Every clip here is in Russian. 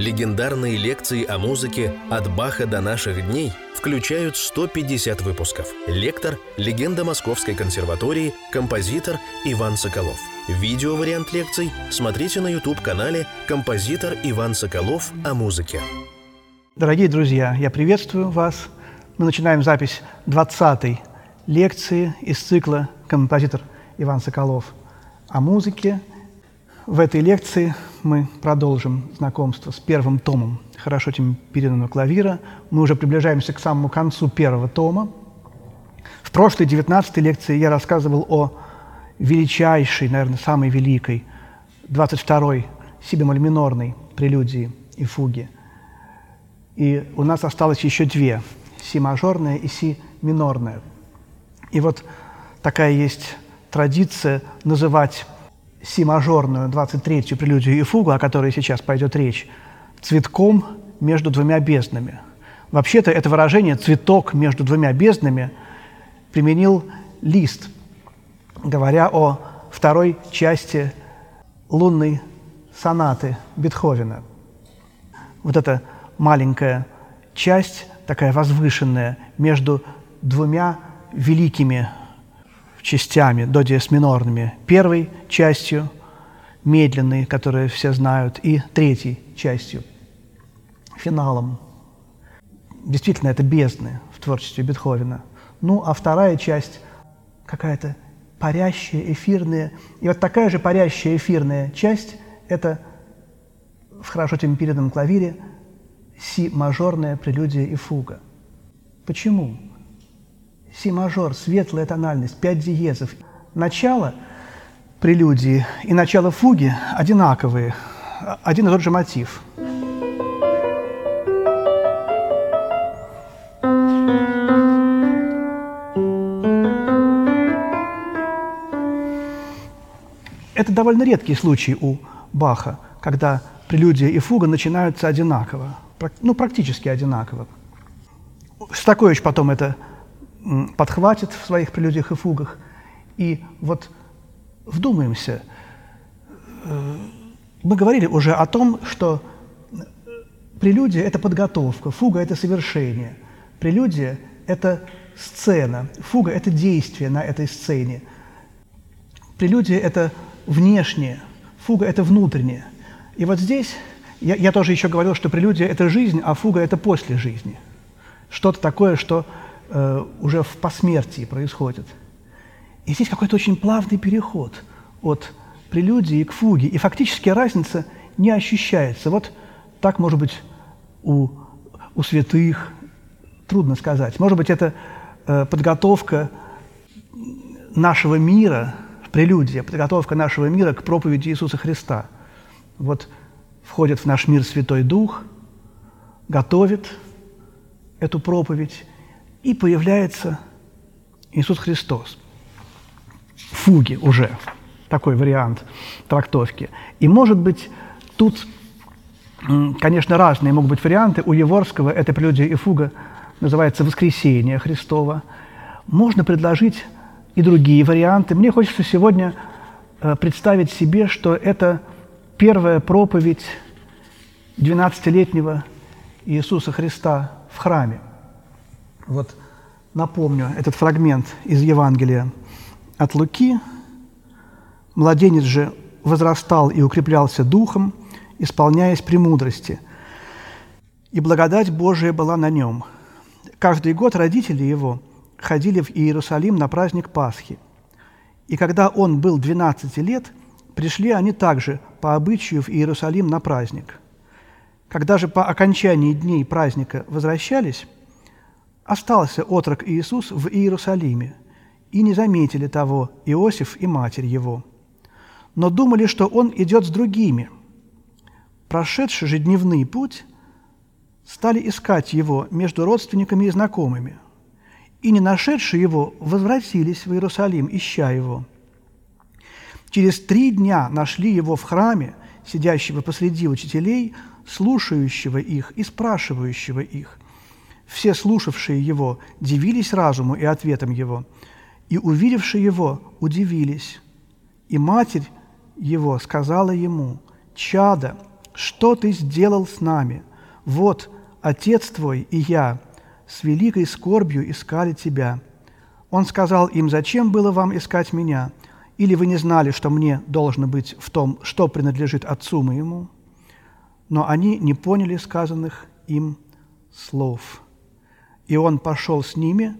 Легендарные лекции о музыке «От Баха до наших дней» включают 150 выпусков. Лектор – легенда Московской консерватории, композитор Иван Соколов. Видеовариант лекций смотрите на YouTube-канале «Композитор Иван Соколов о музыке». Дорогие друзья, я приветствую вас. Мы начинаем запись 20-й лекции из цикла «Композитор Иван Соколов о музыке». В этой лекции мы продолжим знакомство с первым томом хорошо темперированного клавира. Мы уже приближаемся к самому концу первого тома. В прошлой, 19 лекции, я рассказывал о величайшей, наверное, самой великой, 22-й си-бемоль минорной прелюдии и фуги. И у нас осталось еще две – си-мажорная и си-минорная. И вот такая есть традиция называть си-мажорную, 23-ю прелюдию и фугу, о которой сейчас пойдет речь, цветком между двумя безднами. Вообще-то это выражение «цветок между двумя безднами» применил Лист, говоря о второй части лунной сонаты Бетховена. Вот эта маленькая часть, такая возвышенная, между двумя великими частями, до диез минорными. Первой частью, медленной, которую все знают, и третьей частью, финалом. Действительно, это бездны в творчестве Бетховена. Ну, а вторая часть какая-то парящая, эфирная. И вот такая же парящая эфирная часть – это в хорошо темперированном клавире си-мажорная прелюдия и фуга. Почему? Си-мажор, светлая тональность, пять диезов. Начало прелюдии и начало фуги одинаковые, один и тот же мотив. Это довольно редкий случай у Баха, когда прелюдия и фуга начинаются одинаково, ну, практически одинаково. Стакович потом это подхватит в своих прелюдиях и фугах. И вот вдумаемся, э, мы говорили уже о том, что прелюдия – это подготовка, фуга – это совершение. Прелюдия – это сцена, фуга – это действие на этой сцене. Прелюдия – это внешнее, фуга – это внутреннее. И вот здесь я, я тоже еще говорил, что прелюдия – это жизнь, а фуга – это после жизни. Что-то такое, что э, уже в посмертии происходит. И здесь какой-то очень плавный переход от прелюдии к фуге, и фактически разница не ощущается. Вот так, может быть, у, у святых, трудно сказать. Может быть, это э, подготовка нашего мира, прелюдия, подготовка нашего мира к проповеди Иисуса Христа. Вот входит в наш мир Святой Дух, готовит эту проповедь, и появляется Иисус Христос. Фуги уже, такой вариант трактовки. И, может быть, тут, конечно, разные могут быть варианты. У Еворского эта прелюдия и фуга называется «Воскресение Христова». Можно предложить и другие варианты. Мне хочется сегодня э, представить себе, что это первая проповедь 12-летнего Иисуса Христа в храме – вот напомню этот фрагмент из Евангелия от Луки. «Младенец же возрастал и укреплялся духом, исполняясь премудрости, и благодать Божия была на нем. Каждый год родители его ходили в Иерусалим на праздник Пасхи. И когда он был 12 лет, пришли они также по обычаю в Иерусалим на праздник. Когда же по окончании дней праздника возвращались, Остался отрок Иисус в Иерусалиме, и не заметили того Иосиф и матерь его, но думали, что он идет с другими. Прошедший же дневный путь, стали искать его между родственниками и знакомыми, и, не нашедшие его, возвратились в Иерусалим, ища его. Через три дня нашли его в храме, сидящего посреди учителей, слушающего их и спрашивающего их. Все слушавшие его дивились разуму и ответам его, и, увидевшие его, удивились. И матерь его сказала ему, «Чада, что ты сделал с нами? Вот, Отец твой и я с великой скорбью искали тебя». Он сказал им, «Зачем было вам искать меня? Или вы не знали, что мне должно быть в том, что принадлежит Отцу моему?» Но они не поняли сказанных им слов. И он пошел с ними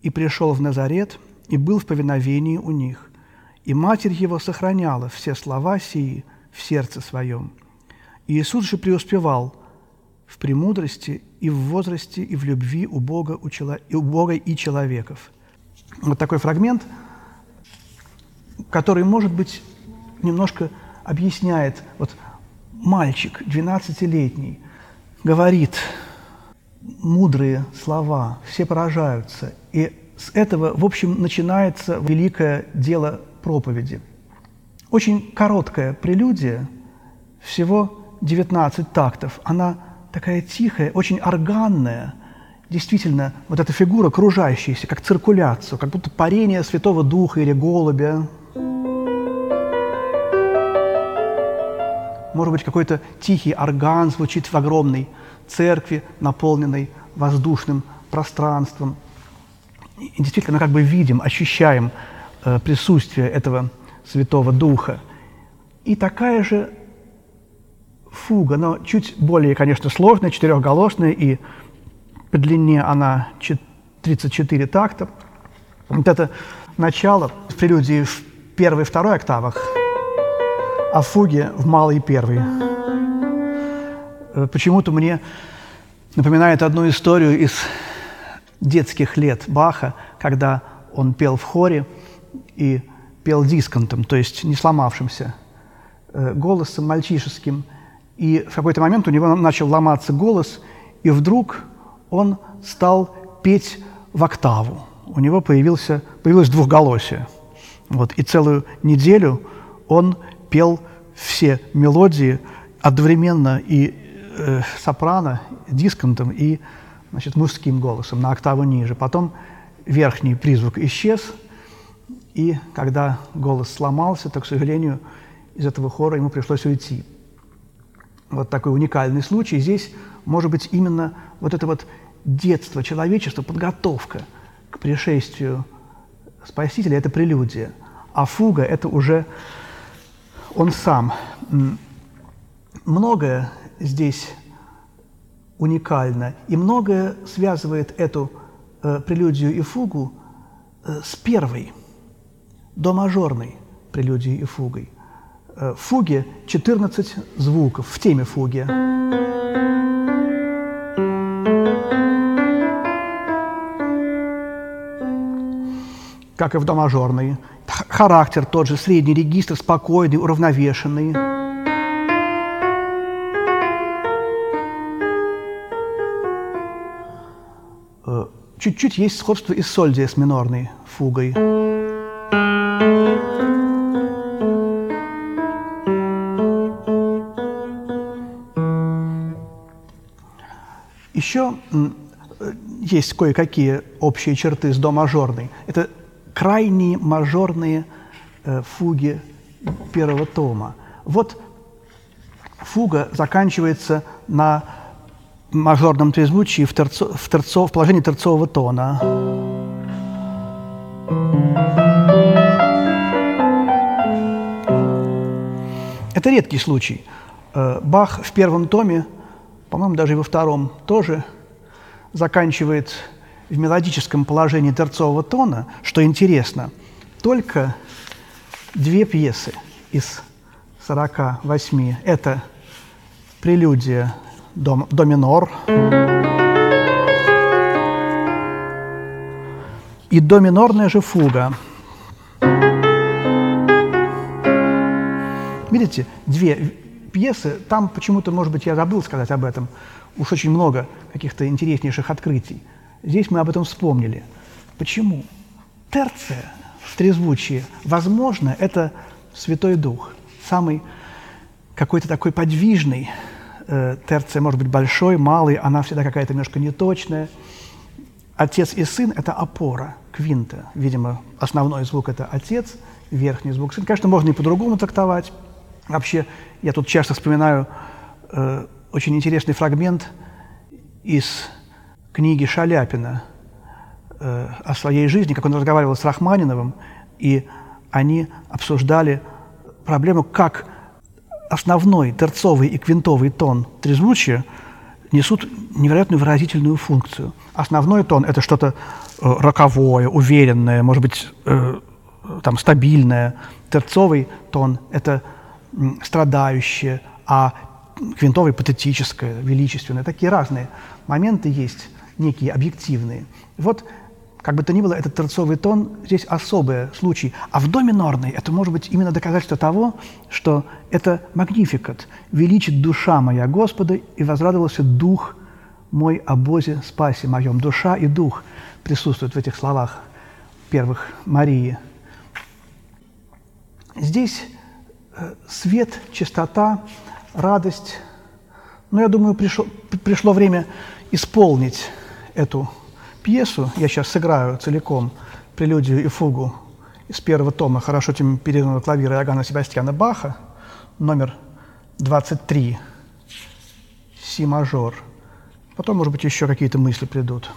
и пришел в Назарет, и был в повиновении у них. И матерь его сохраняла все слова сии в сердце своем. И Иисус же преуспевал в премудрости и в возрасте, и в любви у Бога, у, чело... у Бога и человеков. Вот такой фрагмент, который, может быть, немножко объясняет, вот мальчик, 12-летний, говорит мудрые слова, все поражаются. И с этого, в общем, начинается великое дело проповеди. Очень короткая прелюдия, всего 19 тактов. Она такая тихая, очень органная. Действительно, вот эта фигура кружащаяся, как циркуляцию, как будто парение Святого Духа или голубя. Может быть, какой-то тихий орган звучит в огромной церкви, наполненной воздушным пространством. И действительно, мы как бы видим, ощущаем э, присутствие этого Святого Духа. И такая же фуга, но чуть более, конечно, сложная, четырехголосная, и по длине она 34 такта. Вот это начало в прелюдии в первой и второй октавах, а в фуге в малой и первой. Э, почему-то мне напоминает одну историю из детских лет Баха, когда он пел в хоре и пел дисконтом, то есть не сломавшимся, э, голосом мальчишеским – и в какой-то момент у него начал ломаться голос, и вдруг он стал петь в октаву. У него появился, появилось двухголосие. Вот, и целую неделю он пел все мелодии одновременно и э, сопрано, дисконтом, и значит, мужским голосом на октаву ниже. Потом верхний призвук исчез, и когда голос сломался, то, к сожалению, из этого хора ему пришлось уйти вот такой уникальный случай. Здесь может быть именно вот это вот детство человечества, подготовка к пришествию Спасителя – это прелюдия. А фуга – это уже он сам. Многое здесь уникально, и многое связывает эту э, прелюдию и фугу э, с первой, до мажорной прелюдией и фугой – Э, в фуге 14 звуков, в теме фуги. Как и в домажорной. Характер тот же, средний регистр, спокойный, уравновешенный. Чуть-чуть есть сходство и с минорной фугой. Еще есть кое-какие общие черты с до мажорной. Это крайние мажорные э, фуги первого тома. Вот фуга заканчивается на мажорном трезвучии в, терцо, в, терцо, в положении терцового тона. Это редкий случай. Э, Бах в первом томе по-моему, даже и во втором тоже, заканчивает в мелодическом положении терцового тона, что интересно, только две пьесы из 48. Это прелюдия до, до минор и до минорная же фуга. Видите, две пьесы, там почему-то, может быть, я забыл сказать об этом, уж очень много каких-то интереснейших открытий. Здесь мы об этом вспомнили. Почему? Терция в трезвучии, возможно, это Святой Дух, самый какой-то такой подвижный. Э, терция может быть большой, малый, она всегда какая-то немножко неточная. Отец и сын – это опора, квинта. Видимо, основной звук – это отец, верхний звук – сын. Конечно, можно и по-другому трактовать. Вообще, я тут часто вспоминаю э, очень интересный фрагмент из книги Шаляпина э, о своей жизни, как он разговаривал с Рахманиновым, и они обсуждали проблему, как основной терцовый и квинтовый тон трезвучия несут невероятную выразительную функцию. Основной тон – это что-то э, роковое, уверенное, может быть, э, там, стабильное. Терцовый тон – это страдающее, а квинтовый – патетическое, величественное. Такие разные моменты есть, некие объективные. Вот как бы то ни было, этот терцовый тон здесь особый случай. А в до минорной это может быть именно доказательство того, что это магнификат. «Величит душа моя Господа, и возрадовался дух мой обозе спаси моем». Душа и дух присутствуют в этих словах первых Марии. Здесь э, свет, чистота, радость. Но я думаю, пришло, пришло время исполнить эту пьесу, я сейчас сыграю целиком прелюдию и фугу из первого тома хорошо тем переданного клавира Иоганна Себастьяна Баха, номер 23, си мажор. Потом, может быть, еще какие-то мысли придут.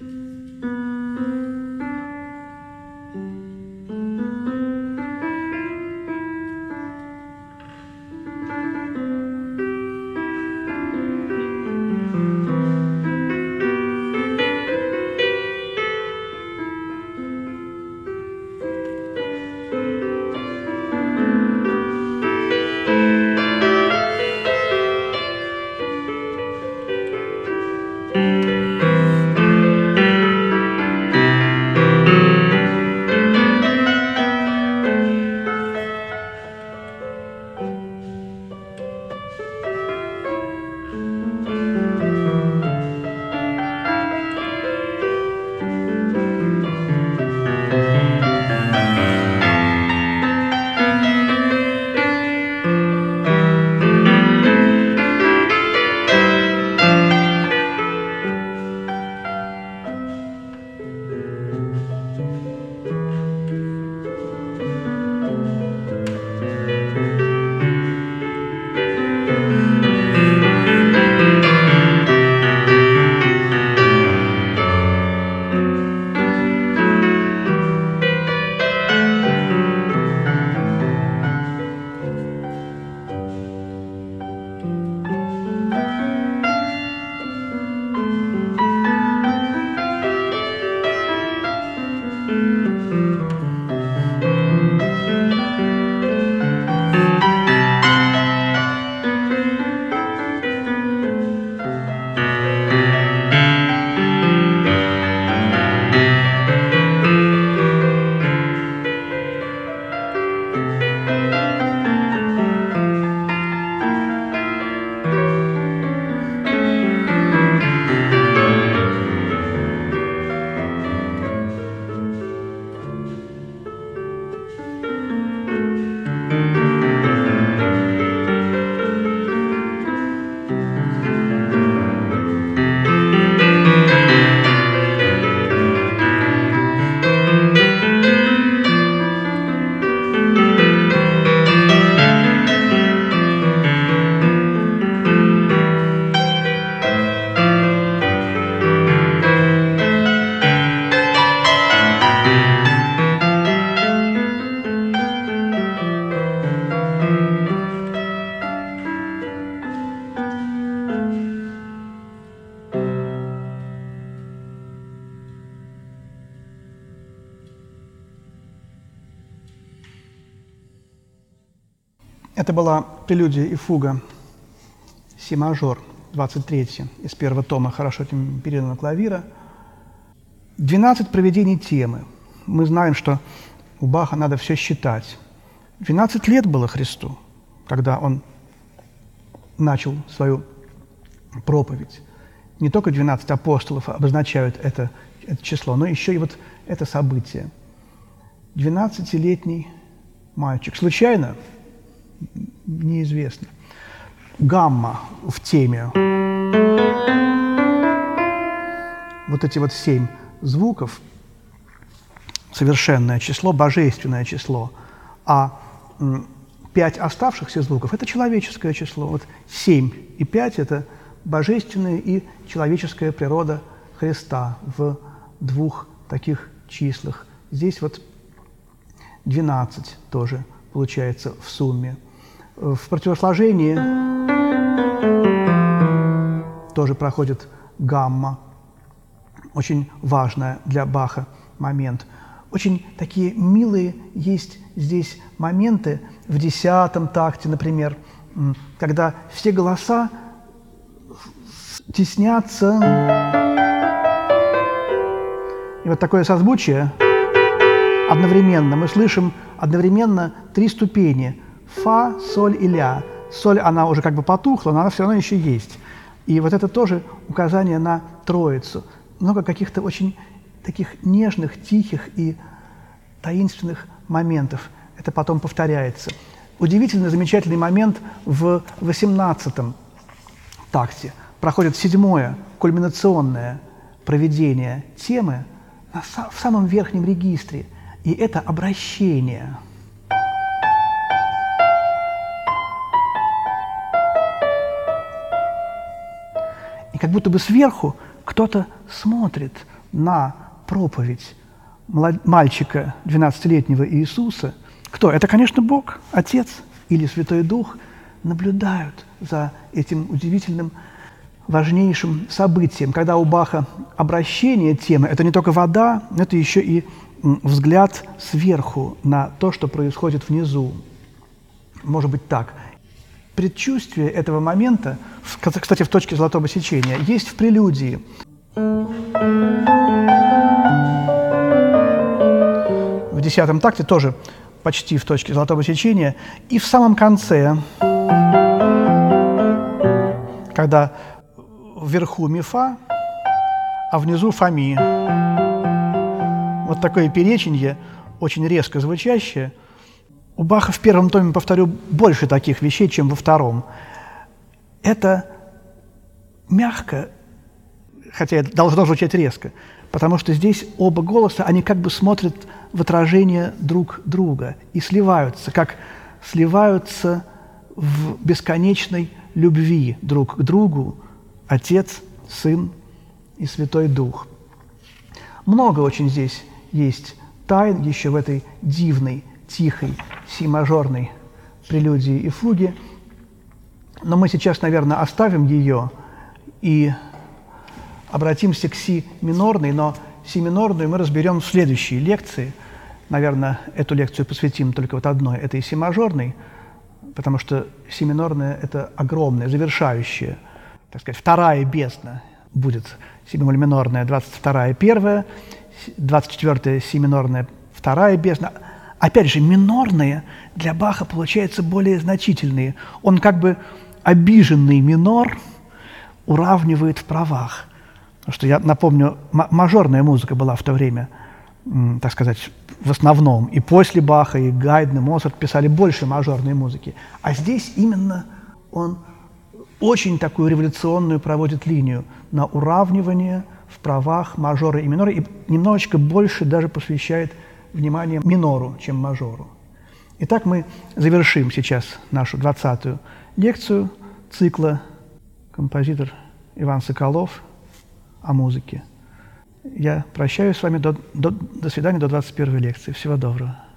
Música Это была прелюдия и фуга си мажор, 23 из первого тома хорошо передано клавира. 12 проведений темы. Мы знаем, что у Баха надо все считать. 12 лет было Христу, когда он начал свою проповедь. Не только 12 апостолов обозначают это, это число, но еще и вот это событие. 12-летний мальчик. Случайно? Неизвестно. Гамма в теме. Вот эти вот семь звуков, совершенное число, божественное число, а пять оставшихся звуков – это человеческое число. Вот семь и пять – это божественная и человеческая природа Христа в двух таких числах. Здесь вот 12 тоже получается в сумме. В противосложении тоже проходит гамма, очень важная для Баха момент. Очень такие милые есть здесь моменты в десятом такте, например, когда все голоса теснятся. И вот такое созвучие одновременно. Мы слышим одновременно три ступени – фа, соль и ля. Соль, она уже как бы потухла, но она все равно еще есть. И вот это тоже указание на Троицу. Много каких-то очень таких нежных, тихих и таинственных моментов. Это потом повторяется. Удивительно замечательный момент в 18-м такте. Проходит седьмое, кульминационное проведение темы в самом верхнем регистре – и это обращение. Как будто бы сверху кто-то смотрит на проповедь мальчика 12-летнего Иисуса. Кто? Это, конечно, Бог, Отец или Святой Дух наблюдают за этим удивительным важнейшим событием, когда у Баха обращение темы – это не только вода, это еще и взгляд сверху на то, что происходит внизу. Может быть так. Предчувствие этого момента, кстати, в точке золотого сечения, есть в прелюдии. В десятом такте тоже почти в точке золотого сечения. И в самом конце, когда вверху мифа, а внизу фами вот такое переченье, очень резко звучащее. У Баха в первом томе, повторю, больше таких вещей, чем во втором. Это мягко, хотя это должно звучать резко, потому что здесь оба голоса, они как бы смотрят в отражение друг друга и сливаются, как сливаются в бесконечной любви друг к другу Отец, Сын и Святой Дух. Много очень здесь есть тайн еще в этой дивной, тихой, си-мажорной прелюдии и фуге. Но мы сейчас, наверное, оставим ее и обратимся к си-минорной, но си-минорную мы разберем в следующей лекции. Наверное, эту лекцию посвятим только вот одной, этой си-мажорной, потому что си-минорная – это огромная, завершающая, так сказать, вторая бездна будет си-бемоль минорная, 22-я, первая, 24-я си минорная, вторая бездна. Опять же, минорные для Баха получаются более значительные. Он как бы обиженный минор уравнивает в правах. Потому что я напомню, мажорная музыка была в то время, так сказать, в основном. И после Баха, и Гайден, и Моцарт писали больше мажорной музыки. А здесь именно он очень такую революционную проводит линию на уравнивание – в правах мажора и минора, и немножечко больше даже посвящает внимание минору, чем мажору. Итак, мы завершим сейчас нашу 20-ю лекцию цикла «Композитор Иван Соколов о музыке». Я прощаюсь с вами до, до, до свидания, до 21 лекции. Всего доброго.